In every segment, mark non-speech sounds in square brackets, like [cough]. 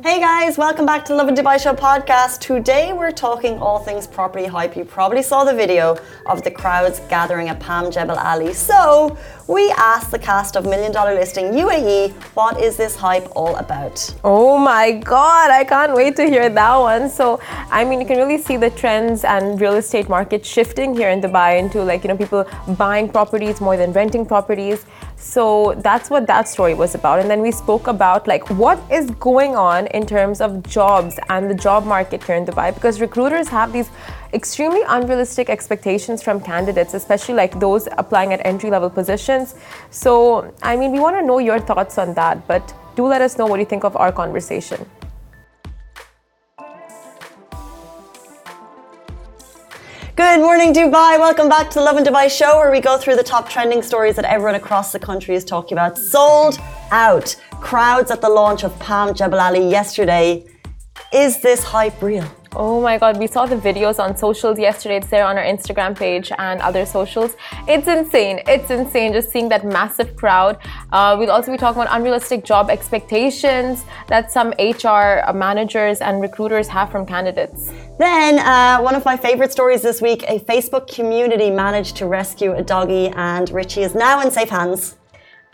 Hey guys, welcome back to Lovin Dubai Show podcast. Today we're talking all things property hype. You probably saw the video of the crowds gathering at Palm Jebel Ali. So we asked the cast of Million Dollar Listing UAE, what is this hype all about? Oh my god, I can't wait to hear that one. So, I mean, you can really see the trends and real estate market shifting here in Dubai into like, you know, people buying properties more than renting properties. So, that's what that story was about. And then we spoke about like what is going on in terms of jobs and the job market here in Dubai because recruiters have these extremely unrealistic expectations from candidates, especially like those applying at entry level positions. So, I mean, we want to know your thoughts on that, but do let us know what you think of our conversation. Good morning, Dubai. Welcome back to the Lovin Dubai show, where we go through the top trending stories that everyone across the country is talking about. Sold out. Crowds at the launch of Palm Jebel Ali yesterday. Is this hype real? Oh my god, we saw the videos on socials yesterday. It's there on our Instagram page and other socials. It's insane. It's insane just seeing that massive crowd. Uh, we'll also be talking about unrealistic job expectations that some HR managers and recruiters have from candidates. Then, uh, one of my favorite stories this week a Facebook community managed to rescue a doggy, and Richie is now in safe hands.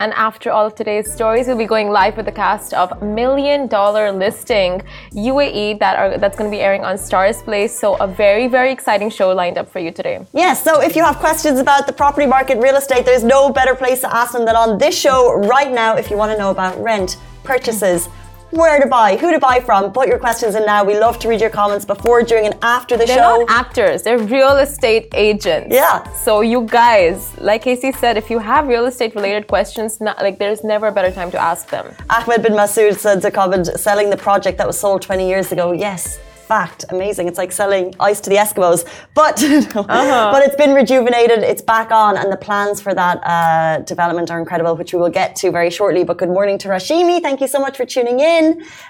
And after all of today's stories, we'll be going live with the cast of Million Dollar Listing UAE that are that's going to be airing on StarzPlay. So a very very exciting show lined up for you today. Yes. So if you have questions about the property market, real estate, there's no better place to ask them than on this show right now. If you want to know about rent, purchases where to buy, who to buy from. Put your questions in now. We love to read your comments before, during, and after the they're show. They're not actors, they're real estate agents. Yeah. So, you guys, like Casey said, if you have real estate related questions, not, like there's never a better time to ask them. Ahmed bin Masood said to comment, selling the project that was sold 20 years ago. Yes, fact, amazing. It's like selling ice to the Eskimos, but [laughs] uh-huh. but it's been rejuvenated. It's back on, and the plans for that uh, development are incredible, which we will get to very shortly. But good morning to Rashimi. Thank you so much for tuning in.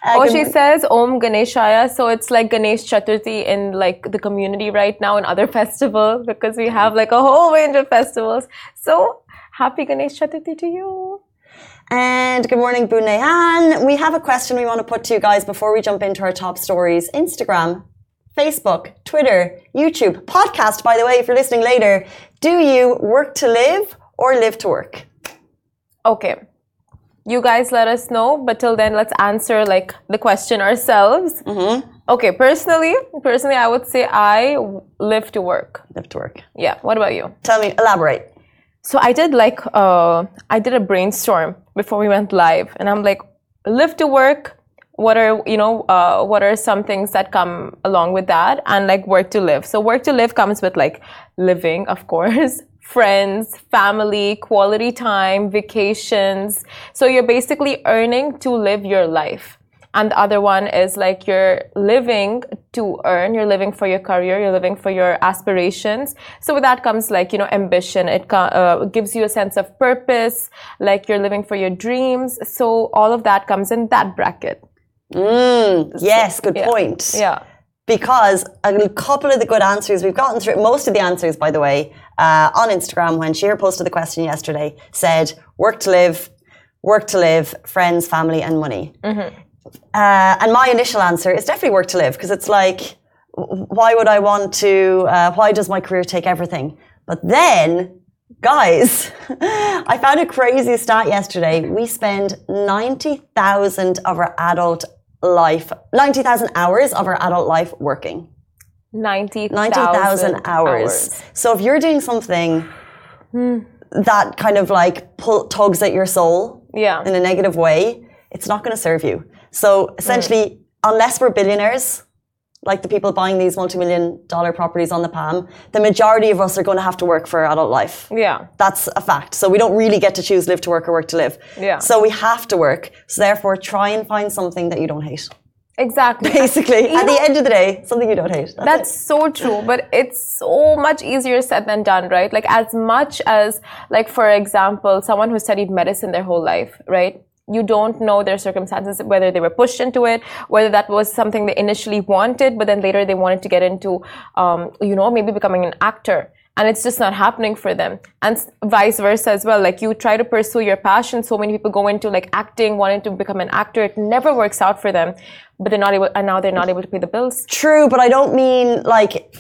Uh, oh, she says Om Ganeshaya, so it's like Ganesh Chaturthi in like the community right now and other [laughs] festivals because we have like a whole range of festivals. So happy Ganesh Chaturthi to you. And good morning, Bunayan. We have a question we want to put to you guys before we jump into our top stories. Instagram, Facebook, Twitter, YouTube, podcast, by the way, if you're listening later. Do you work to live or live to work? Okay. You guys let us know, but till then, let's answer like the question ourselves. Mm-hmm. Okay, personally, personally, I would say I live to work. Live to work. Yeah. What about you? Tell me, elaborate. So I did like uh, I did a brainstorm before we went live, and I'm like, live to work. What are you know? Uh, what are some things that come along with that? And like work to live. So work to live comes with like living, of course, [laughs] friends, family, quality time, vacations. So you're basically earning to live your life and the other one is like you're living to earn you're living for your career you're living for your aspirations. So with that comes like you know ambition. It uh, gives you a sense of purpose like you're living for your dreams. So all of that comes in that bracket. Mm, yes good yeah. point. Yeah. Because a couple of the good answers we've gotten through most of the answers by the way uh, on instagram when Sheer posted the question yesterday said work to live work to live friends family and money. Mm-hmm. Uh, and my initial answer is definitely work to live because it's like, why would I want to? Uh, why does my career take everything? But then, guys, [laughs] I found a crazy stat yesterday. We spend 90,000 of our adult life, 90,000 hours of our adult life working. 90,000 90, hours. hours. So if you're doing something hmm. that kind of like pull, tugs at your soul yeah. in a negative way, it's not going to serve you. So essentially, mm. unless we're billionaires, like the people buying these multi-million dollar properties on the Palm, the majority of us are going to have to work for our adult life. Yeah. That's a fact. So we don't really get to choose live to work or work to live. Yeah. So we have to work. So therefore, try and find something that you don't hate. Exactly. [laughs] Basically, at know, the end of the day, something you don't hate. That's, that's so true, but it's so much easier said than done, right? Like as much as, like for example, someone who studied medicine their whole life, right? You don't know their circumstances, whether they were pushed into it, whether that was something they initially wanted, but then later they wanted to get into, um, you know, maybe becoming an actor. and it's just not happening for them. And vice versa as well. Like you try to pursue your passion. So many people go into like acting wanting to become an actor. It never works out for them but they're not able and now they're not able to pay the bills. True but i don't mean like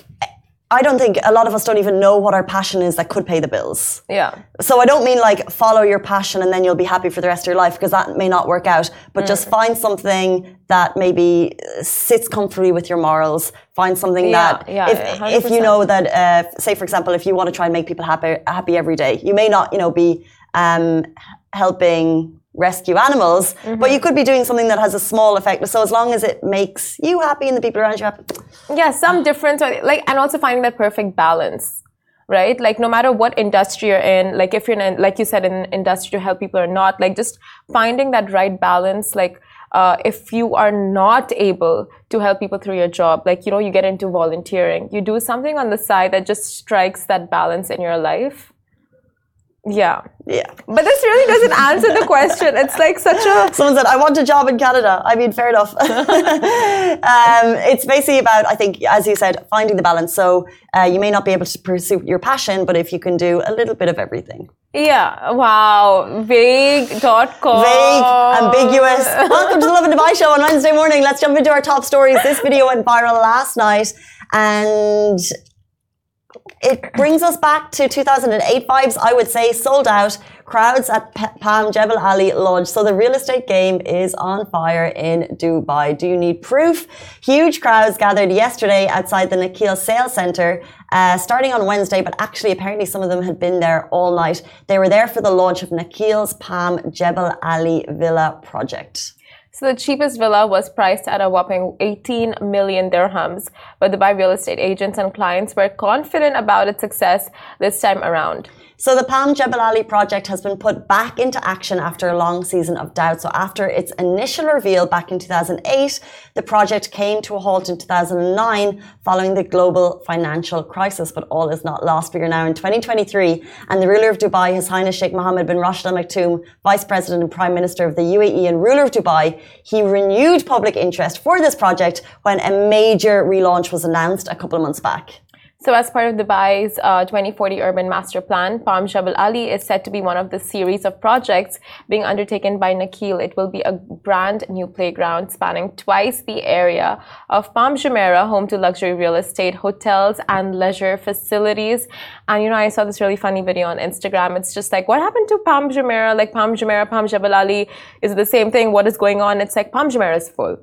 I don't think a lot of us don't even know what our passion is that could pay the bills. Yeah. So I don't mean like follow your passion and then you'll be happy for the rest of your life because that may not work out. But mm. just find something that maybe sits comfortably with your morals. Find something yeah, that yeah, if, if you know that, uh, say for example, if you want to try and make people happy, happy every day, you may not, you know, be um, helping rescue animals, mm-hmm. but you could be doing something that has a small effect. So as long as it makes you happy and the people around you happy. Yeah, some difference, like, and also finding that perfect balance, right? Like, no matter what industry you're in, like if you're in, like you said, in an industry to help people or not, like just finding that right balance, like. Uh, if you are not able to help people through your job, like you know, you get into volunteering, you do something on the side that just strikes that balance in your life yeah. Yeah. But this doesn't answer the question. It's like such a. [laughs] Someone said, I want a job in Canada. I mean, fair enough. [laughs] um, it's basically about, I think, as you said, finding the balance. So uh, you may not be able to pursue your passion, but if you can do a little bit of everything. Yeah. Wow. Vague.com. Vague, ambiguous. [laughs] Welcome to the Lovin Dubai show on Wednesday morning. Let's jump into our top stories. This video went viral last night and it brings us back to 2008 vibes, I would say, sold out. Crowds at Palm Jebel Ali Lodge. So the real estate game is on fire in Dubai. Do you need proof? Huge crowds gathered yesterday outside the Nakheel Sales Centre, uh, starting on Wednesday, but actually apparently some of them had been there all night. They were there for the launch of Nakheel's Palm Jebel Ali Villa project. So the cheapest villa was priced at a whopping 18 million dirhams, but the Dubai real estate agents and clients were confident about its success this time around. So the Palm Jebel Ali project has been put back into action after a long season of doubt. So after its initial reveal back in 2008, the project came to a halt in 2009 following the global financial crisis. But all is not lost. We are now in 2023 and the ruler of Dubai, His Highness Sheikh Mohammed bin Rashid Al Maktoum, Vice President and Prime Minister of the UAE and ruler of Dubai, he renewed public interest for this project when a major relaunch was announced a couple of months back. So, as part of Dubai's uh, 2040 Urban Master Plan, Palm Jebel Ali is set to be one of the series of projects being undertaken by Nakheel. It will be a brand new playground spanning twice the area of Palm Jumeirah, home to luxury real estate, hotels, and leisure facilities. And you know, I saw this really funny video on Instagram. It's just like, what happened to Palm Jumeirah? Like Palm Jumeirah, Palm Jebel Ali, is it the same thing? What is going on? It's like Palm Jumeirah is full.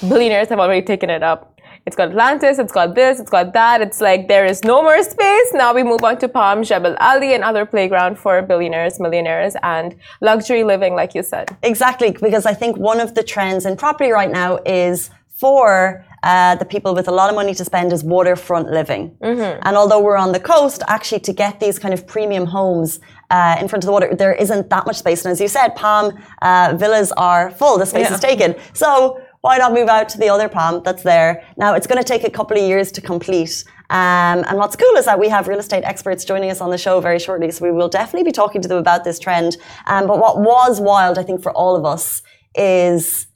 Billionaires have already taken it up. It's got Atlantis, it's got this, it's got that. It's like there is no more space. Now we move on to Palm, Jebel Ali, and other playground for billionaires, millionaires, and luxury living, like you said. Exactly, because I think one of the trends in property right now is for uh, the people with a lot of money to spend is waterfront living. Mm-hmm. And although we're on the coast, actually to get these kind of premium homes uh, in front of the water, there isn't that much space. And as you said, Palm uh, villas are full. The space yeah. is taken. So why not move out to the other palm that's there? Now, it's going to take a couple of years to complete. Um, and what's cool is that we have real estate experts joining us on the show very shortly. So we will definitely be talking to them about this trend. Um, but what was wild, I think, for all of us is,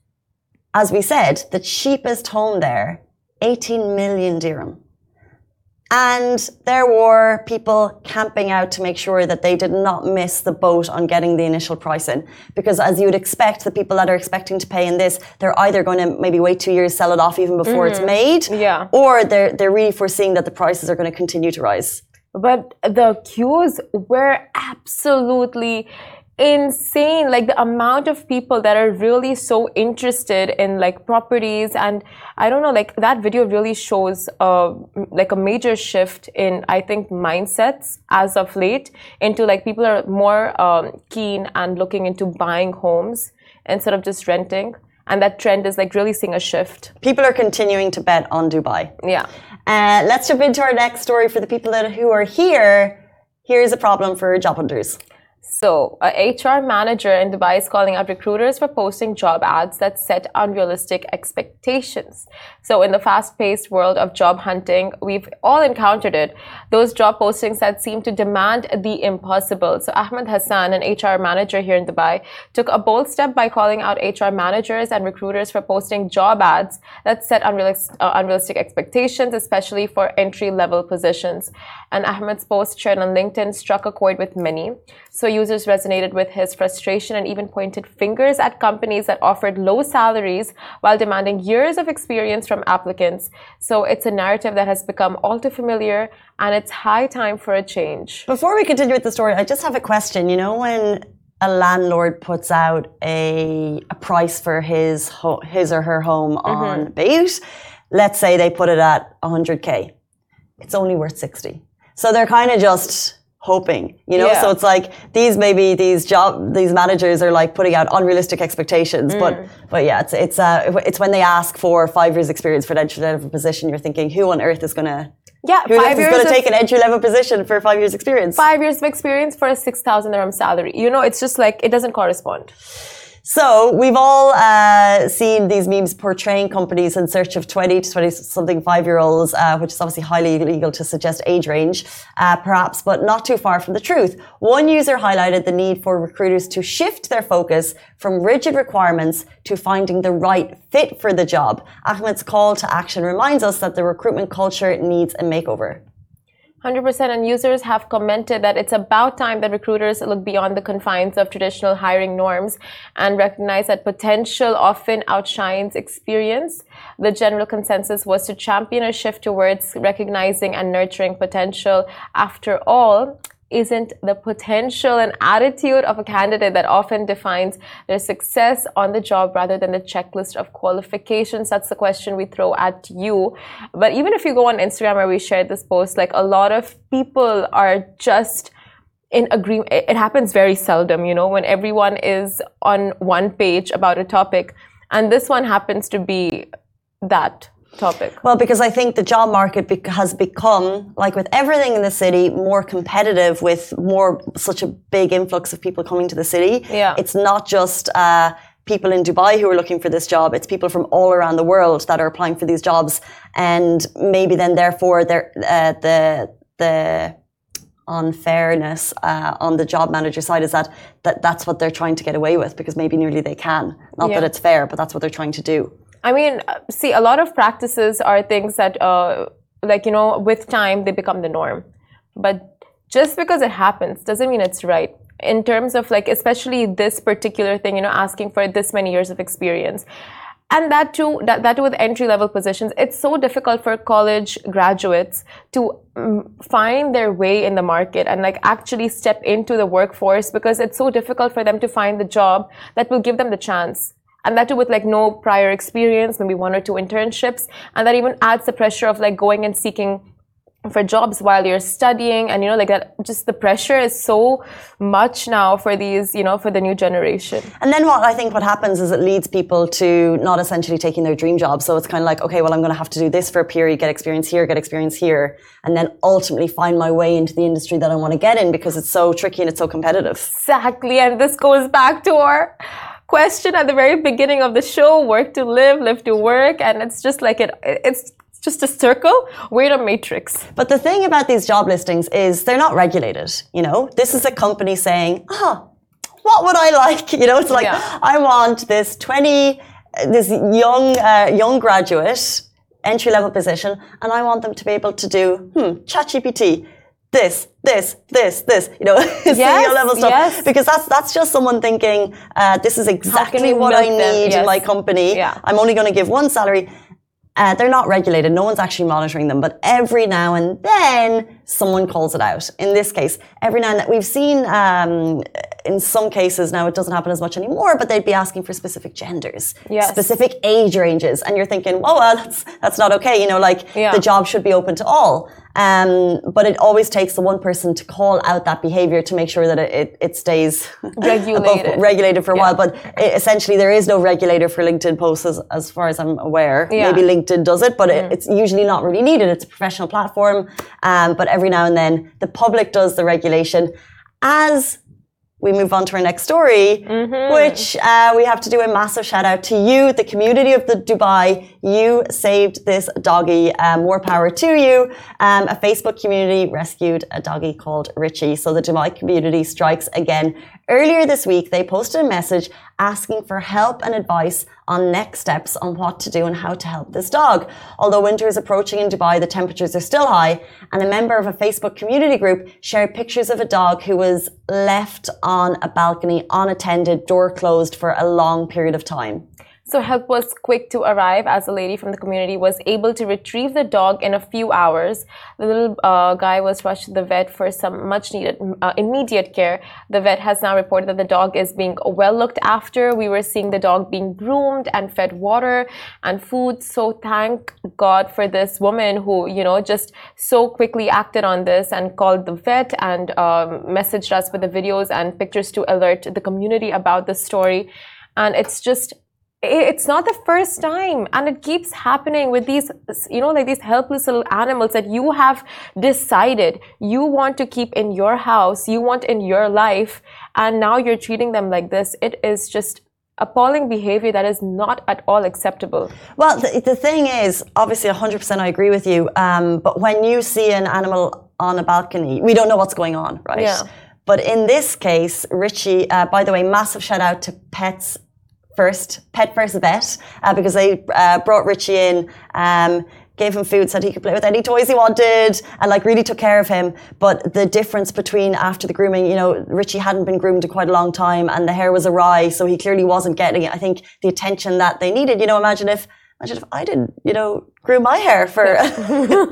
as we said, the cheapest home there, 18 million dirham. And there were people camping out to make sure that they did not miss the boat on getting the initial price in. Because as you would expect, the people that are expecting to pay in this, they're either going to maybe wait two years, sell it off even before mm-hmm. it's made, yeah. or they're, they're really foreseeing that the prices are going to continue to rise. But the queues were absolutely insane like the amount of people that are really so interested in like properties. And i don't know like that video really shows uh, like a major shift in i think mindsets as of late into like people are more um, keen and looking into buying homes instead of just renting. And that trend is like really seeing a shift. People are continuing to bet on dubai. Yeah. Uh, let's jump into our next story for the people that who are here. Here's a problem for job hunters So, a HR manager in Dubai is calling out recruiters for posting job ads that set unrealistic expectations. So, in the fast paced world of job hunting, we've all encountered it. Those job postings that seem to demand the impossible. So, Ahmed Hassan, an HR manager here in Dubai, took a bold step by calling out HR managers and recruiters for posting job ads that set unrealistic, uh, unrealistic expectations, especially for entry level positions. And Ahmed's post shared on LinkedIn struck a chord with many. So users resonated with his frustration and even pointed fingers at companies that offered low salaries while demanding years of experience from applicants. So it's a narrative that has become all too familiar and it's high time for a change. Before we continue with the story, I just have a question. You know, when a landlord puts out a, a price for his his or her home mm-hmm. on Bayut, let's say they put it at 100k, it's only worth 60. So they're kind of just hoping, you know? Yeah. So it's like these maybe these job these managers are like putting out unrealistic expectations. Mm. But but yeah, it's it's uh it's when they ask for five years experience for an entry level position, you're thinking, who on earth is gonna yeah, who five years is going to take an entry level position for five years experience? Five years of experience for a six thousand dirham salary. You know, it's just like it doesn't correspond. So we've all uh, seen these memes portraying companies in search of 20 to 20 something five year olds, uh, which is obviously highly illegal to suggest age range, uh, perhaps, but not too far from the truth. One user highlighted the need for recruiters to shift their focus from rigid requirements to finding the right fit for the job. Ahmed's call to action reminds us that the recruitment culture needs a makeover. 100% and users have commented that it's about time that recruiters look beyond the confines of traditional hiring norms and recognize that potential often outshines experience. The general consensus was to champion a shift towards recognizing and nurturing potential. After all, isn't the potential and attitude of a candidate that often defines their success on the job rather than the checklist of qualifications? That's the question we throw at you. But even if you go on Instagram where we shared this post, like a lot of people are just in agreement. It happens very seldom, you know, when everyone is on one page about a topic. And this one happens to be that topic? Well, because I think the job market be- has become, like with everything in the city, more competitive with more such a big influx of people coming to the city. Yeah. It's not just uh, people in Dubai who are looking for this job, it's people from all around the world that are applying for these jobs. And maybe then, therefore, they're, uh, the, the, unfairness uh, on the job manager side is that, that that's what they're trying to get away with because maybe nearly they can. Not yeah. that it's fair, but that's what they're trying to do. I mean, uh, see, a lot of practices are things that, uh, like, you know, with time they become the norm. But just because it happens doesn't mean it's right. In terms of, like, especially this particular thing, you know, asking for this many years of experience. And that too, that, that too with entry level positions, it's so difficult for college graduates to um, find their way in the market and like actually step into the workforce because it's so difficult for them to find the job that will give them the chance and that too with like no prior experience maybe one or two internships. And that even adds the pressure of like going and seeking for jobs while you're studying. And you know like that just the pressure is so much now for these you know for the new generation. And then what i think what happens is it leads people to not essentially taking their dream job. So it's kind of like okay well i'm going to have to do this for a period get experience here get experience here and then ultimately find my way into the industry that i want to get in because it's so tricky and it's so competitive. Exactly. And this goes back to our question at the very beginning of the show work to live, live to work. And it's just like it, it's just a circle. We're in a matrix. But the thing about these job listings is they're not regulated. You know, this is a company saying, ah, oh, what would I like? [laughs] You know, it's like, yeah. I want this 20, this young, uh, young graduate entry level position, and I want them to be able to do, hmm, ChatGPT this, this, this, this, you know, [laughs] yes, CEO level stuff. Yes. Because that's that's just someone thinking, uh, this is exactly what I need yes. in my company. Yeah. I'm only going to give one salary. Uh, they're not regulated. No one's actually monitoring them. But every now and then, someone calls it out. In this case, every now and then, we've seen um, in some cases now it doesn't happen as much anymore. But they'd be asking for specific genders, yes. specific age ranges, and you're thinking, oh well, that's that's not okay. You know, like yeah. the job should be open to all. Um, but it always takes the one person to call out that behavior to make sure that it, it, it stays [laughs] regulated. above, regulated for a yeah. while. But it, essentially, there is no regulator for LinkedIn posts, as, as far as I'm aware. Yeah. Maybe LinkedIn does it, but mm. it, it's usually not really needed. It's a professional platform. Um, but every now and then, the public does the regulation. As we move on to our next story, Mm-hmm. which uh, we have to do a massive shout out to you, the community of the Dubai. You saved this doggy. Uh, more power to you. Um, a Facebook community rescued a doggy called Richie. So the Dubai community strikes again. Earlier this week, they posted a message asking for help and advice on next steps on what to do and how to help this dog. Although winter is approaching in Dubai, the temperatures are still high, and a member of a Facebook community group shared pictures of a dog who was left on a balcony unattended, door closed for a long period of time. So help was quick to arrive as a lady from the community was able to retrieve the dog in a few hours. The little uh, guy was rushed to the vet for some much needed uh, immediate care. The vet has now reported that the dog is being well looked after. We were seeing the dog being groomed and fed water and food. So thank God for this woman who, you know, just so quickly acted on this and called the vet and um, messaged us with the videos and pictures to alert the community about the story. And it's just it's not the first time and it keeps happening with these you know like these helpless little animals that you have decided you want to keep in your house you want in your life and now you're treating them like this it is just appalling behavior that is not at all acceptable Well, the, the thing is, obviously, 100% I agree with you. Um, but when you see an animal on a balcony, we don't know what's going on, right? Yeah. But in this case, Richie, uh, by the way, massive shout out to Pets First, Pet First Vet, uh, because they uh, brought Richie in. Um, Gave him food, said he could play with any toys he wanted, and like really took care of him. But the difference between after the grooming, you know, Richie hadn't been groomed in quite a long time, and the hair was awry, so he clearly wasn't getting, I think, the attention that they needed. You know, imagine if Imagine if I didn't, you know, groom my hair for [laughs]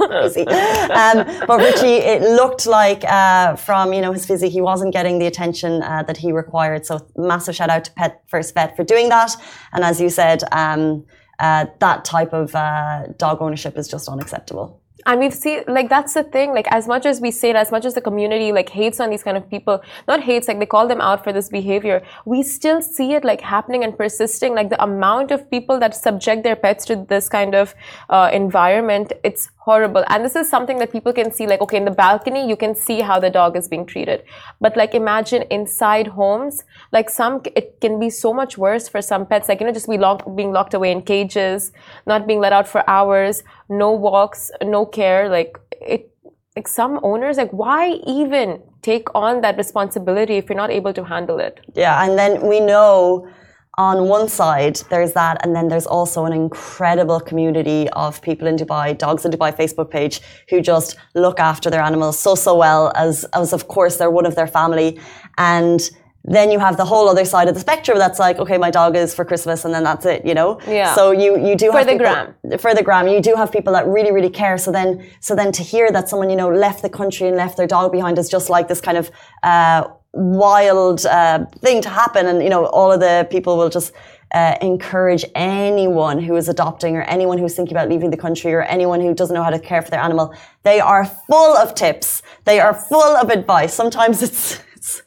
crazy. Um, but Richie, it looked like uh, from you know his physique, he wasn't getting the attention uh, that he required. So massive shout out to Pet First Vet for doing that. And as you said, um, uh, that type of uh, dog ownership is just unacceptable. And we've seen like that's the thing like as much as we say it as much as the community like hates on these kind of people not hates like they call them out for this behavior we still see it like happening and persisting. Like the amount of people that subject their pets to this kind of uh, environment it's horrible. And this is something that people can see like okay in the balcony you can see how the dog is being treated. But like imagine inside homes like some it can be so much worse for some pets like you know just be locked being locked away in cages not being let out for hours no walks no care like it like some owners like why even take on that responsibility if you're not able to handle it? Yeah, and then we know on one side there's that, and then there's also an incredible community of people in Dubai, Dogs in Dubai Facebook page, who just look after their animals so so well, as as of course they're one of their family, and then you have the whole other side of the spectrum that's like, okay, my dog is for Christmas, and then that's it, you know. Yeah. So you you do For have the people- gram. for the gram, you do have people that really, really care. So then, so then to hear that someone you know left the country and left their dog behind is just like this kind of uh, wild uh, thing to happen, and you know all of the people will just. Uh, encourage anyone who is adopting or anyone who's thinking about leaving the country or anyone who doesn't know how to care for their animal. They are full of tips. They are full of advice. Sometimes it's, it's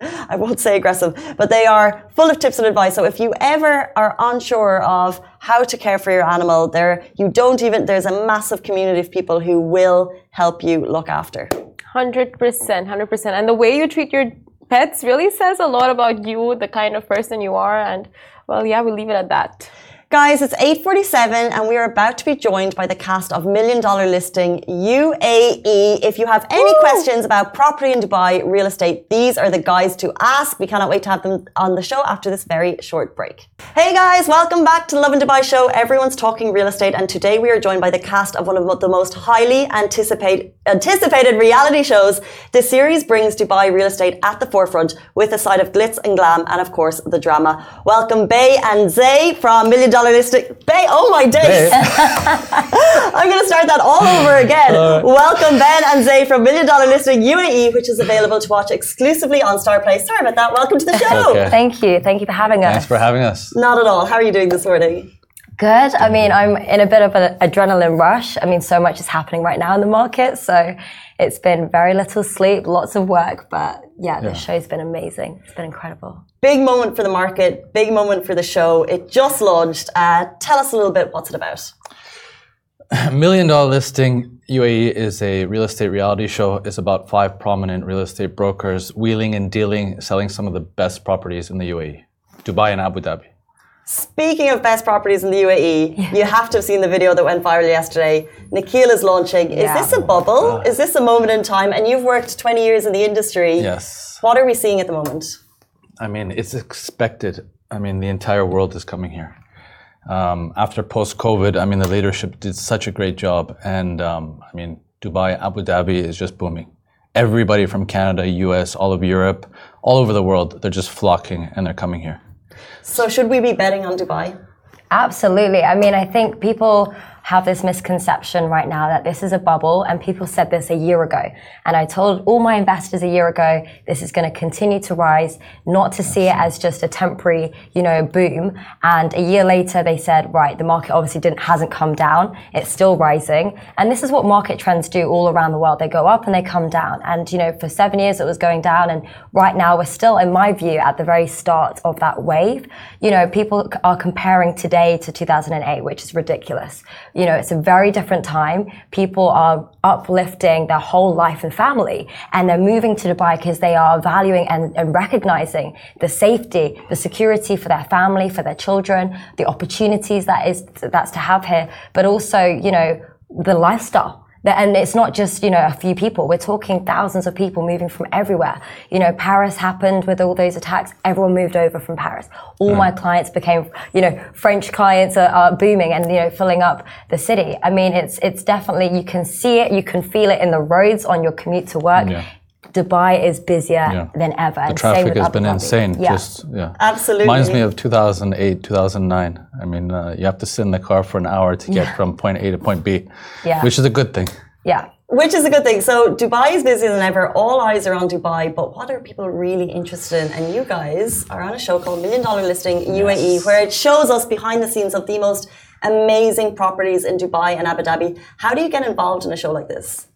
I won't say aggressive, but they are full of tips and advice. So if you ever are unsure of how to care for your animal, there you don't even there's a massive community of people who will help you look after. 100% 100% and the way you treat your pets really says a lot about you the kind of person you are. And well yeah we'll leave it at that Guys, it's 8:47 and we are about to be joined by the cast of Million Dollar Listing UAE. If you have any questions about property in Dubai, real estate, these are the guys to ask. We cannot wait to have them on the show after this very short break. Hey guys, welcome back to Lovin Dubai show. Everyone's talking real estate and today we are joined by the cast of one of the most highly anticipated anticipated reality shows. This series brings Dubai real estate at the forefront with a side of glitz and glam and of course the drama. Welcome Bay and Zay from Million Dollar Listing. Bay, oh my days. [laughs] I'm going to start that all over again. Welcome Ben and Zay from Million Dollar Listing UAE, which is available to watch exclusively on StarzPlay. Sorry about that. Welcome to the show. Okay. Thank you. Thank you for having us. Thanks for having us. Not at all. How are you doing this morning? Good. I mean, I'm in a bit of an adrenaline rush. I mean, so much is happening right now in the market. So it's been very little sleep, lots of work. But yeah, the show's been amazing. It's been incredible. Big moment for the market, big moment for the show. It just launched. Uh, tell us a little bit what's it about. [laughs] Million Dollar Listing UAE is a real estate reality show. It's about five prominent real estate brokers wheeling and dealing, selling some of the best properties in the UAE, Dubai and Abu Dhabi. Speaking of best properties in the UAE, you have to have seen the video that went viral yesterday. Nakheel is launching. Is Yeah. this a bubble? is this a moment in time? And you've worked 20 years in the industry. Yes. What are we seeing at the moment? I mean, it's expected. I mean, the entire world is coming here. Um, after post COVID, I mean, the leadership did such a great job. And um, I mean, Dubai, Abu Dhabi is just booming. Everybody from Canada, US, all of Europe, all over the world, they're just flocking and they're coming here. So, should we be betting on Dubai? Absolutely. I mean, I think people have this misconception right now that this is a bubble, and people said this a year ago. And I told all my investors a year ago, this is going to continue to rise, not to see it as just a temporary, you know, boom. And a year later, they said, right, the market obviously didn't hasn't come down; it's still rising. And this is what market trends do all around the world. They go up and they come down. And you know, for seven years it was going down, and right now we're still, in my view, at the very start of that wave. You know, people are comparing today to 2008, which is ridiculous. You know, it's a very different time. People are uplifting their whole life and family, and they're moving to Dubai because they are valuing and, and recognizing the safety, the security for their family, for their children, the opportunities that is that's to have here, but also, you know, the lifestyle. And it's not just, you know, a few people. We're talking thousands of people moving from everywhere. You know, Paris happened with all those attacks. Everyone moved over from Paris. All mm. my clients became, you know, French clients are, are booming and, you know, filling up the city. I mean, it's, it's definitely, you can see it, you can feel it in the roads on your commute to work. Yeah. Dubai is busier Yeah. than ever. The and same traffic with has Abu been Dhabi. insane. Yeah. Just yeah, Absolutely. Reminds me of 2008, 2009. I mean, uh, you have to sit in the car for an hour to get from point A to point B, Yeah. which is a good thing. yeah. Which is a good thing. So Dubai is busier than ever. All eyes are on Dubai. But what are people really interested in? And you guys are on a show called Million Dollar Listing UAE, where it shows us behind the scenes of the most amazing properties in Dubai and Abu Dhabi. How do you get involved in a show like this?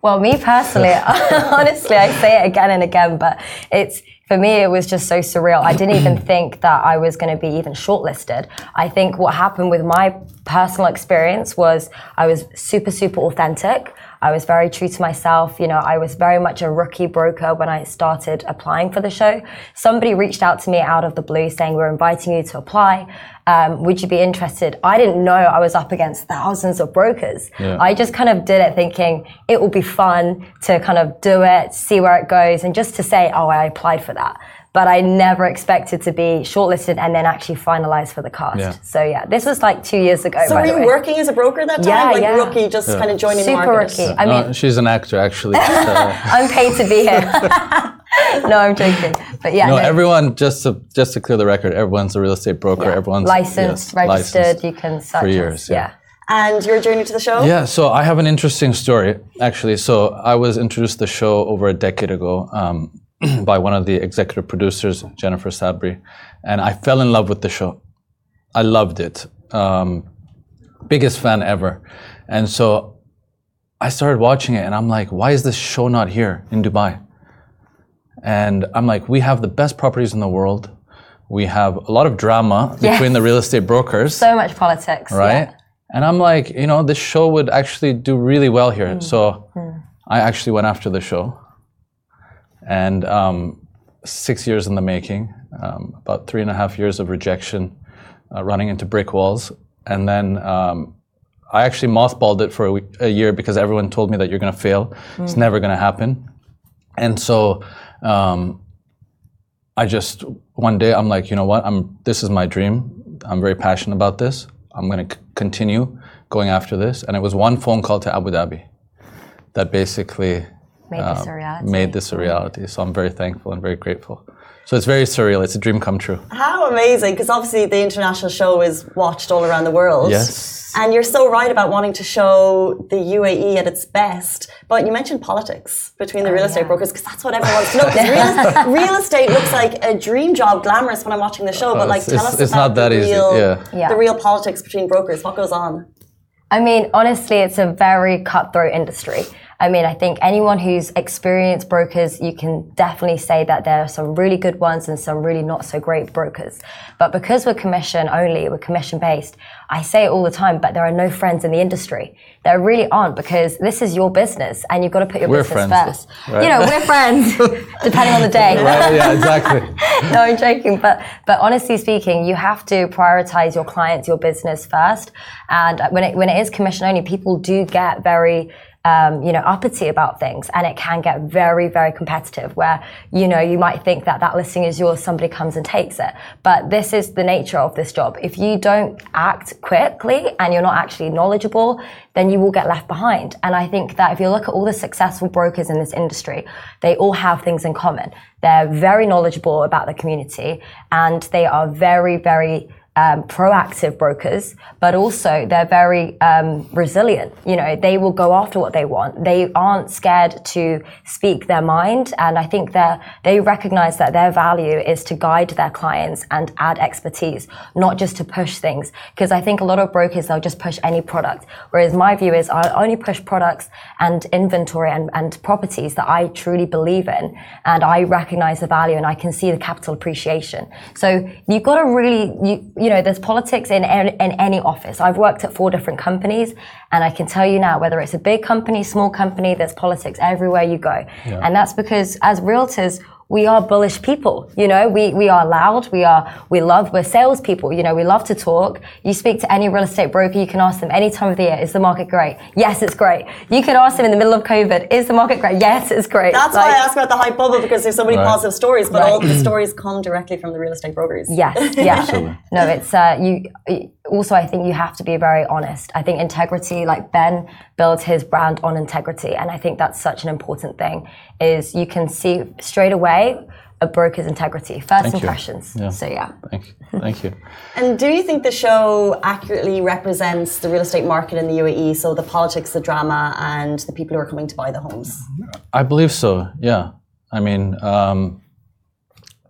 Well, me personally, [laughs] honestly, I say it again and again, but it's for me, it was just so surreal. I didn't even [clears throat] think that I was going to be even shortlisted. I think what happened with my personal experience was I was super, super authentic. I was very true to myself. You know, I was very much a rookie broker when I started applying for the show. Somebody reached out to me out of the blue saying, We're inviting you to apply. Um, would you be interested? I didn't know I was up against thousands of brokers. Yeah. I just kind of did it thinking it will be fun to kind of do it, see where it goes, and just to say, oh, I applied for that. But I never expected to be shortlisted and then actually finalized for the cast. Yeah. So yeah, this was like two years ago. So by were the you way. working as a broker that time? Yeah, like yeah. rookie, just kind of joining the Super market? rookie. I No, mean, she's an actor, actually. But, [laughs] uh, I'm paid to be here. [laughs] no, I'm joking. But yeah, no, no, everyone. Just to just to clear the record, everyone's a real estate broker. Everyone's licensed, yes, registered. licensed. You can search for us. years, yeah. And your journey to the show? Yeah, so I have an interesting story actually. So I was introduced to the show over a decade ago um, [clears throat] by one of the executive producers, Jennifer Sabri, and I fell in love with the show. I loved it. Um, biggest fan ever, and so I started watching it, and I'm like, why is this show not here in Dubai? And I'm like, we have the best properties in the world. We have a lot of drama between the real estate brokers So much politics. right? yeah. And I'm like, you know, this show would actually do really well here. Mm. So I actually went after the show. And um, six years in the making, um, about three and a half years of rejection, uh, running into brick walls. And then um, I actually mothballed it for a, week, a year because everyone told me that you're going to fail. It's Mm. never going to happen. And so um, I just one day I'm like, you know what? I'm this is my dream. I'm very passionate about this. I'm going to c- continue going after this. And it was one phone call to Abu Dhabi that basically Made this uh, a reality. made this a reality. So I'm very thankful and very grateful. So it's very surreal. It's a dream come true. How amazing, because obviously the international show is watched all around the world. Yes. And you're so right about wanting to show the UAE at its best. But you mentioned politics between the oh, real estate Oh, yeah. brokers, because that's what everyone wants to know. 'Cause real, [laughs] real estate looks like a dream job, glamorous when I'm watching the show. Oh, but like, it's- tell us it's about not that the easy, real, yeah. Yeah. the real politics between brokers. What goes on? I mean, honestly, it's a very cutthroat industry. I mean, I think anyone who's experienced brokers, you can definitely say that there are some really good ones and some really not so great brokers. But because we're commission only, we're commission based, I say it all the time, but there are no friends in the industry. There really aren't because this is your business and you've got to put your We're business friends, first. right? You know, we're friends, [laughs] depending on the day. Right, yeah, [laughs] exactly. no, I'm joking. But but honestly speaking, you have to prioritize your clients, your business first. And when it when it is commission only, people do get very um, you know, uppity about things, and it can get very, very competitive. Where you know you might think that that listing is yours, somebody comes and takes it. But this is the nature of this job. If you don't act quickly and you're not actually knowledgeable, then you will get left behind. And I think that if you look at all the successful brokers in this industry, they all have things in common. They're very knowledgeable about the community, and they are very, very um, proactive brokers, but also they're very um, resilient. You know, they will go after what they want. They aren't scared to speak their mind, and I think that they recognize that their value is to guide their clients and add expertise, not just to push things. Because I think a lot of brokers they'll just push any product, whereas my view is I only push products and inventory and, and properties that I truly believe in, and I recognize the value and I can see the capital appreciation. So you've got to really you, you you know, there's politics in, in any office. I've worked at four different companies, and I can tell you now, whether it's a big company, small company, there's politics everywhere you go. Yeah. And that's because as realtors, we are bullish people. You know, we, we are loud. We are, we love, we're salespeople. You know, we love to talk. You speak to any real estate broker, you can ask them any time of the year, is the market great? Yes, it's great. You could ask them in the middle of COVID, is the market great? Yes, it's great. That's like, why I asked about the hype bubble because there's so many right. positive stories, but right. all the stories come directly from the real estate brokers. Yes, [laughs] yeah. no, it's, uh, you, also, I think you have to be very honest. I think integrity, like Ben builds his brand on integrity. And I think that's such an important thing is you can see straight away a broker's integrity, first Thank impressions. Yeah. So yeah. Thank you. Thank you. [laughs] and do you think the show accurately represents the real estate market in the UAE? So the politics, the drama, and the people who are coming to buy the homes? I believe so. Yeah. I mean, um,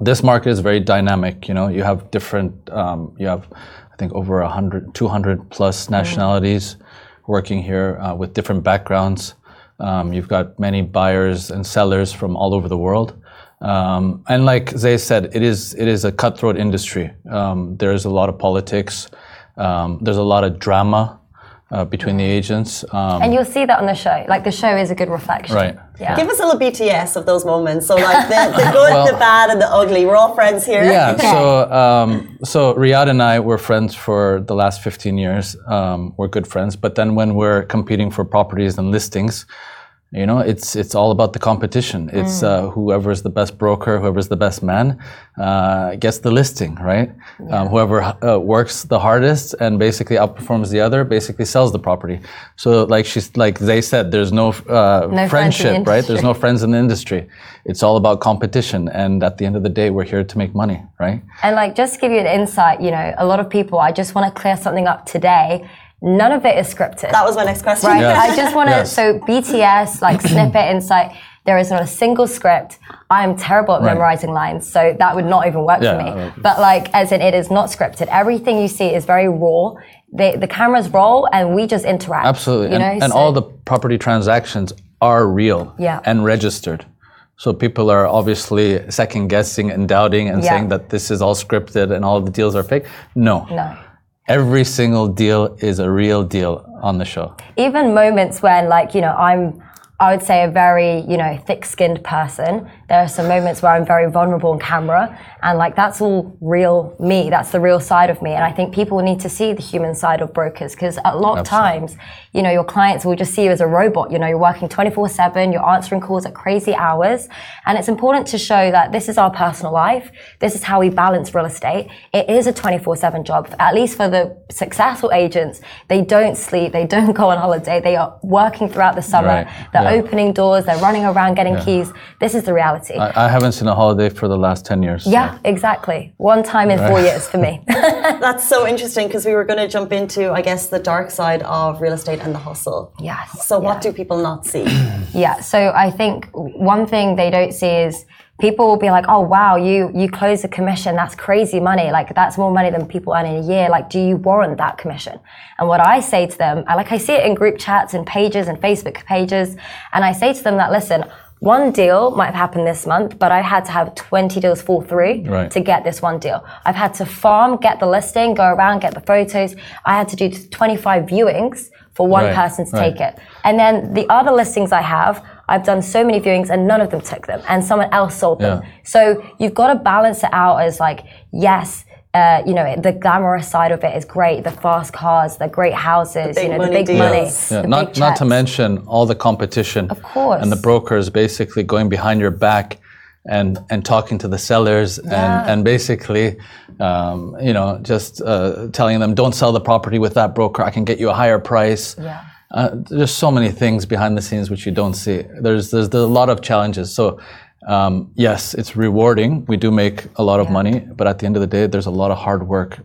this market is very dynamic. You know, you have different. Um, you have, I think, over 100, 200 plus nationalities mm. Working here uh, with different backgrounds. Um, you've got many buyers and sellers from all over the world. Um, and like Zay said, it is it is a cutthroat industry. Um, there's a lot of politics. Um, there's a lot of drama uh, between the agents. Um, and you'll see that on the show. Like the show is a good reflection. Right. Yeah. Give us a little BTS of those moments. So like the, the [laughs] good, well, the bad, and the ugly. We're all friends here. Yeah. So um, so Riyadh and I were friends for the last 15 years. Um, we're good friends. But then when we're competing for properties and listings. You know, it's it's all about the competition. It's mm. uh, whoever's the best broker, whoever's the best man, uh, gets the listing, right? Yeah. Um, whoever uh, works the hardest and basically outperforms the other, basically sells the property. So, like she's like they said, there's no, uh, no friendship, right? There's no friends in the industry. It's all about competition, and at the end of the day, we're here to make money, right? And like, just to give you an insight, you know, a lot of people. I just want to clear something up today None of it is scripted. That was my next question. Right. Yes. I just want to, yes. so BTS, like [clears throat] snippet, insight, there is not a single script. I am terrible at right. memorizing lines, so that would not even work yeah, for me. Uh, but like, as in, it is not scripted. Everything you see is very raw. The, the cameras roll and we just interact. Absolutely. You know? and, and so, all the property transactions are real yeah. and registered. So people are obviously second guessing and doubting and yeah. saying that this is all scripted and all the deals are fake. No. No every single deal is a real deal on the show. Even moments when, like, you know, I'm, I would say, a very, you know, thick skinned person there are some moments where I'm very vulnerable on camera, and like that's all real me. That's the real side of me. And I think people need to see the human side of brokers because a lot of times, you know, your clients will just see you as a robot. You know, you're working 24 7, you're answering calls at crazy hours. And it's important to show that this is our personal life. This is how we balance real estate. It is a 24 7 job. At least for the successful agents, they don't sleep, they don't [laughs] go on holiday, they are working throughout the summer. Right. They're yeah. opening doors, they're running around getting yeah. keys. This is the reality reality. I, I, haven't seen a holiday for the last 10 years. Yeah, so. exactly. One time in right. four years for me. [laughs] [laughs] That's so interesting because we were going to jump into, I guess, the dark side of real estate and the hustle. Yes. So, yeah. what do people not see? [clears throat] yeah, so I think one thing they don't see is people will be like, "Oh wow, you you close a commission. That's crazy money. Like that's more money than people earn in a year. Like, do you warrant that commission?" And what I say to them, I like I see it in group chats and pages and Facebook pages, and I say to them that listen. One deal might have happened this month, but I had to have 20 deals fall through Right. to get this one deal. I've had to farm, get the listing, go around, get the photos. I had to do 25 viewings for one Right, person to right. take it. And then the other listings I have, I've done so many viewings and none of them took them, and someone else sold them. Yeah. So you've got to balance it out as like, yes. Uh, you know the glamorous side of it is great. The fast cars, the great houses, big you know the money big money, deals. Yeah, the not big not to mention all the competition. Of course. And the brokers basically going behind your back and and talking to the sellers and and basically, um, you know, just uh, telling them don't sell the property with that broker. I can get you a higher price. Yeah. Uh, there's so many things behind the scenes which you don't see. There's there's, there's a lot of challenges. So. Um, yes, it's rewarding. We do make a lot of money, but at the end of the day, there's a lot of hard work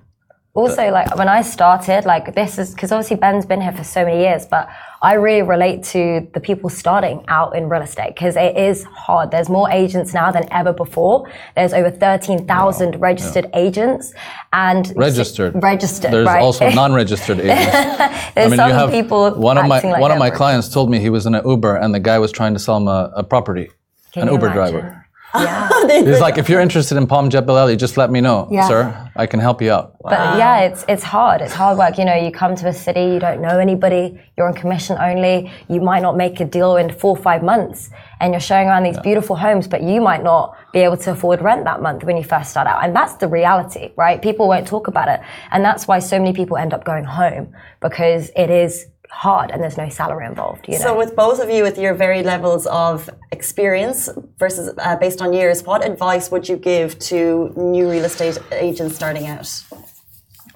also like when i started like this is because obviously ben's been here for so many years but i really relate to the people starting out in real estate because it is hard there's more agents now than ever before there's over 13000 registered agents and registered. registered There's right? also [laughs] non-registered agents. [laughs] there's some people one of my like one of my clients told me he was in an Uber and the guy was trying to sell him a, a property, Can an Uber imagine? driver. [laughs] yeah [laughs] He's like, if you're interested in Palm Jebel Ali, just let me know, Yeah. sir. I can help you out. But yeah, it's it's hard. It's hard work. You know, you come to a city, you don't know anybody, you're on commission only. You might not make a deal in four or five months, and you're showing around these beautiful homes, but you might not be able to afford rent that month when you first start out. And that's the reality, right? People won't talk about it, and that's why so many people end up going home because it is hard and there's no salary involved. You know. So, with both of you, with your varied levels of experience versus uh, based on years, what advice would you give to new real estate agents starting out?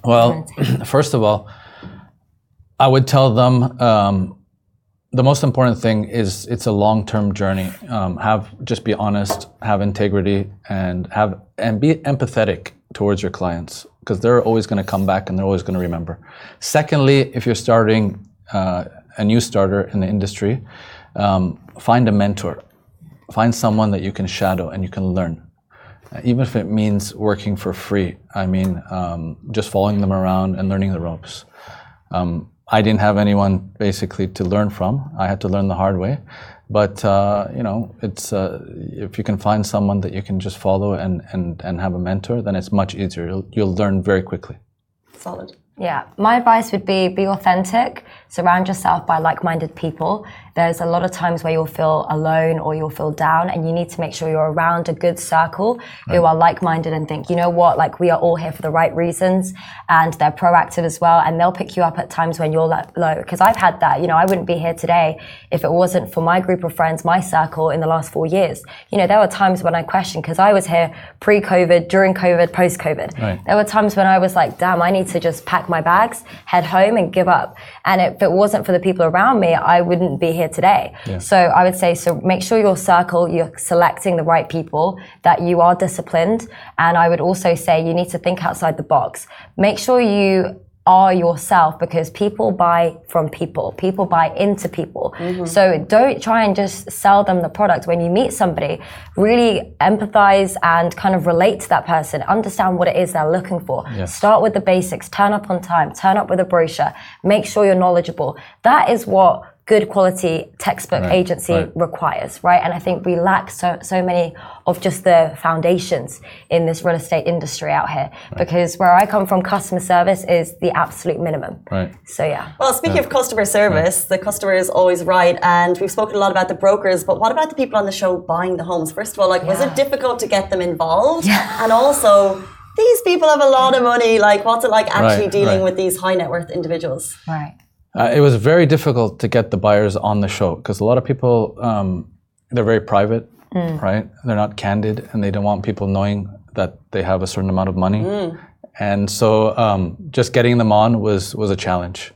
Well, [clears throat] first of all, I would tell them um, the most important thing is it's a long-term journey. Um, have just be honest, have integrity, and have and be empathetic towards your clients because they're always going to come back and they're always going to remember. Secondly, if you're starting uh, a new starter in the industry, um, find a mentor, find someone that you can shadow and you can learn Uh, even if it means working for free. I mean, um, just following them around and learning the ropes. Um, I didn't have anyone basically to learn from. I had to learn the hard way. But uh, you know, it's uh, if you can find someone that you can just follow and, and, and have a mentor, then it's much easier. You'll, you'll learn very quickly. Solid. Yeah, my advice would be be authentic, surround yourself by like minded people. There's a lot of times where you'll feel alone or you'll feel down, and you need to make sure you're around a good circle who are like minded and think, you know what, like we are all here for the right reasons, and they're proactive as well, and they'll pick you up at times when you're low. Because I've had that, you know, I wouldn't be here today if it wasn't for my group of friends, my circle in the last four years. You know, there were times when I questioned because I was here pre COVID, during COVID, post COVID. Right. There were times when I was like, damn, I need to just pack my bags, head home, and give up. And if it wasn't for the people around me, I wouldn't be here today. So I would say, so make sure your circle, you're selecting the right people, that you are disciplined. And I would also say you need to think outside the box. Make sure you are yourself because people buy from people. People buy into people. Mm-hmm. So don't try and just sell them the product. When you meet somebody, really empathize and kind of relate to that person. Understand what it is they're looking for. Yes. Start with the basics. Turn up on time. Turn up with a brochure. Make sure you're knowledgeable. That is what good quality textbook Right, agency right. requires, right? And I think we lack so so many of just the foundations in this real estate industry out here. Because where I come from, customer service is the absolute minimum. Right. So yeah. Well, speaking of customer service, the customer is always right, and we've spoken a lot about the brokers. But what about the people on the show buying the homes? First of all, like, was it difficult to get them involved? Yeah. [laughs] And also, these people have a lot of money. Like, what's it like actually Right, dealing right. with these high net worth individuals? Right. Uh, it was very difficult to get the buyers on the show because a lot of people um, they're very private, right? They're not candid, and they don't want people knowing that they have a certain amount of money. And so, um, just getting them on was was a challenge.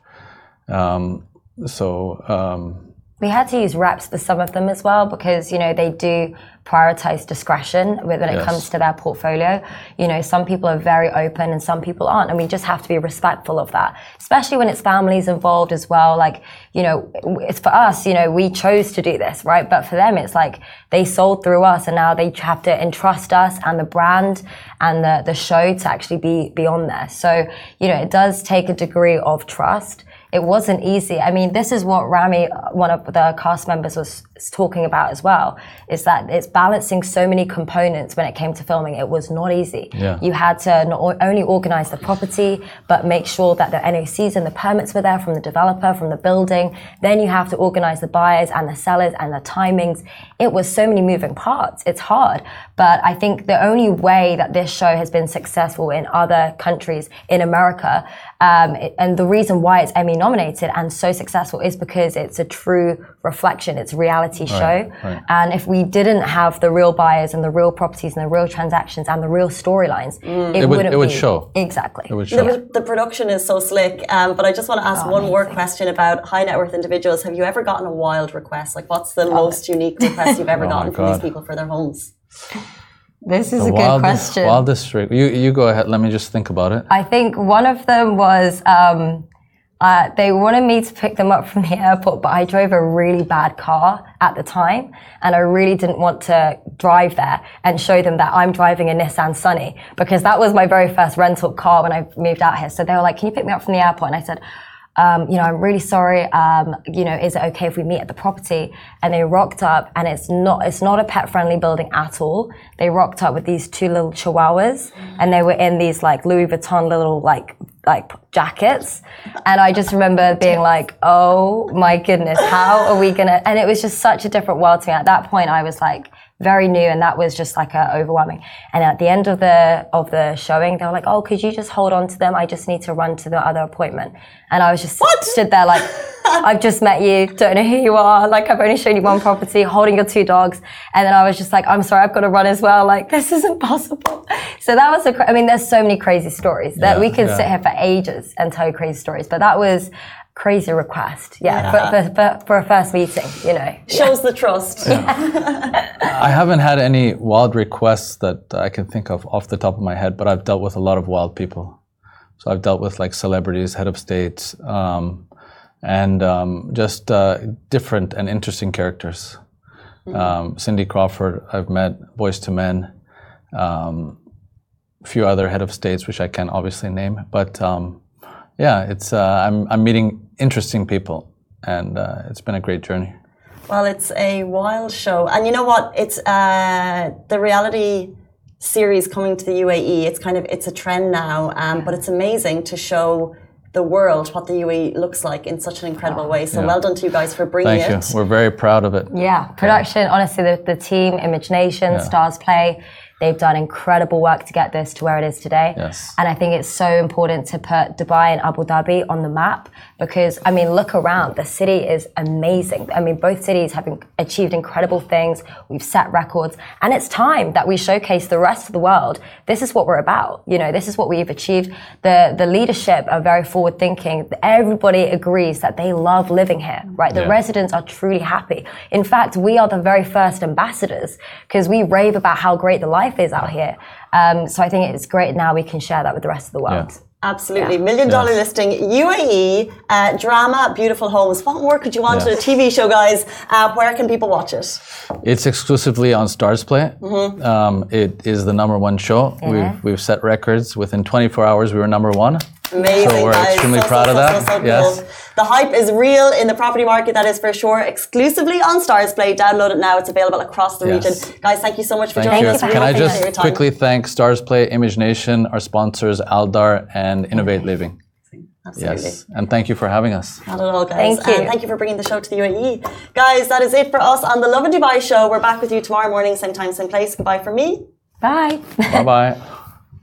Um, so, um, We had to use reps for some of them as well because you know they do prioritize discretion when it Yes. comes to their portfolio. You know, some people are very open and some people aren't, and we just have to be respectful of that, especially when it's families involved as well. Like, you know, it's for us. You know, we chose to do this, right? But for them, it's like they sold through us, and now they have to entrust us and the brand and the the show to actually be be on there. So, you know, it does take a degree of trust it wasn't easy. I mean, this is what Rami, one of the cast members, was talking about as well. Is that it's balancing so many components when it came to filming. It was not easy. Yeah. You had to not only organize the property, but make sure that the NOCs and the permits were there from the developer, from the building. Then you have to organize the buyers and the sellers and the timings. It was so many moving parts. It's hard. But I think the only way that this show has been successful in other countries in America, um, and the reason why it's Emmy nominated and so successful is because it's a true reflection. It's a reality show. right. And if we didn't have the real buyers and the real properties and the real transactions and the real storylines, it, It would- wouldn't it would be. show. Exactly. It would The, show. the production is so slick, um, but I just want to ask Oh, one more question about high net worth individuals. Have you ever gotten a wild request? Like, what's the most unique request you've ever [laughs] Oh gotten from these people for their homes? This is The a good wildest, question. wildest trick. You you go ahead. Let me just think about it. I think one of them was um, uh, they wanted me to pick them up from the [laughs] airport, but I drove a really bad car at the time, and I really didn't want to drive there and show them that I'm driving a Nissan Sunny because that was my very first rental car when I moved out here. So they were like, "Can you pick me up from the airport?" And I said. Um, you know, I'm really sorry. Um, you know, is it okay if we meet at the property? And they rocked up, and it's not it's not a pet friendly building at all. They rocked up with these two little chihuahuas, and they were in these like Louis Vuitton little like like jackets. And I just remember being like, oh my goodness, how are we gonna? And it was just such a different world to me. At that point, I was like very new, and that was just like a overwhelming. And at the end of the of the showing, they were like, "Oh, could you just hold on to them? I just need to run to the other appointment." And I was just stood there like, [laughs] "I've just met you, don't know who you are. Like, I've only shown you one property, holding your two dogs." And then I was just like, "I'm sorry, I've got to run as well. Like, this isn't possible." So that was a. I mean, there's so many crazy stories that Yeah, we could yeah. sit here for ages and tell you crazy stories, but that was. Crazy request, yeah, For, for, for, for a first meeting, you know. Shows the trust. I haven't had any wild requests that I can think of off the top of my head, but I've dealt with a lot of wild people. So I've dealt with like celebrities, head of states, um, and um, just uh, different and interesting characters. Um, Cindy Crawford, I've met, Boyz II Men, um, a few other head of states, which I can't obviously name, but um, yeah, it's uh, I'm I'm meeting interesting people, and uh, it's been a great journey. Well, it's a wild show, and you know what? It's uh, the reality series coming to the UAE. It's kind of it's a trend now, um, but it's amazing to show the world what the UAE looks like in such an incredible way. So Yeah. well done to you guys for bringing Thank you. it. We're very proud of it. Yeah, production, honestly, the, the team, Image Nation, StarzPlay, they've done incredible work to get this to where it is today. Yes. And I think it's so important to put Dubai and Abu Dhabi on the map because, I mean, look around. The city is amazing. I mean, both cities have achieved incredible things. We've set records. And it's time that we showcase the rest of the world. This is what we're about. You know, this is what we've achieved. The, the leadership are very forward thinking. Everybody agrees that they love living here, right? The Yeah. residents are truly happy. In fact, we are the very first ambassadors because we rave about how great the life is out here. Um, so I think it's great now we can share that with the rest of the world. Yeah. Absolutely. Million dollar Yes. listing, UAE, uh, drama, beautiful homes. What more could you want in Yeah. a TV show, guys? Uh, where can people watch it? It's exclusively on StarzPlay. Mm-hmm. Um, it is the number one show. We've we've set records. Within 24 hours, we were number one. Amazing, So we're guys. extremely So, proud so, of that. so, so Yes. cool. The hype is real in the property market, that is for sure. Exclusively on StarzPlay. Download it now. It's available across the Yes. region. Guys, thank you so much for Thank joining you. us. for We Can I really having just your time. quickly thank StarzPlay, Image Nation, our sponsors, Aldar and Innovate Living. Absolutely. Yes, and thank you for having us. Not at all, guys. Thank you. And thank you for bringing the show to the UAE. Guys, that is it for us on the Lovin Dubai show. We're back with you tomorrow morning, same time, same place. Goodbye from me. Bye. bye bye. [laughs]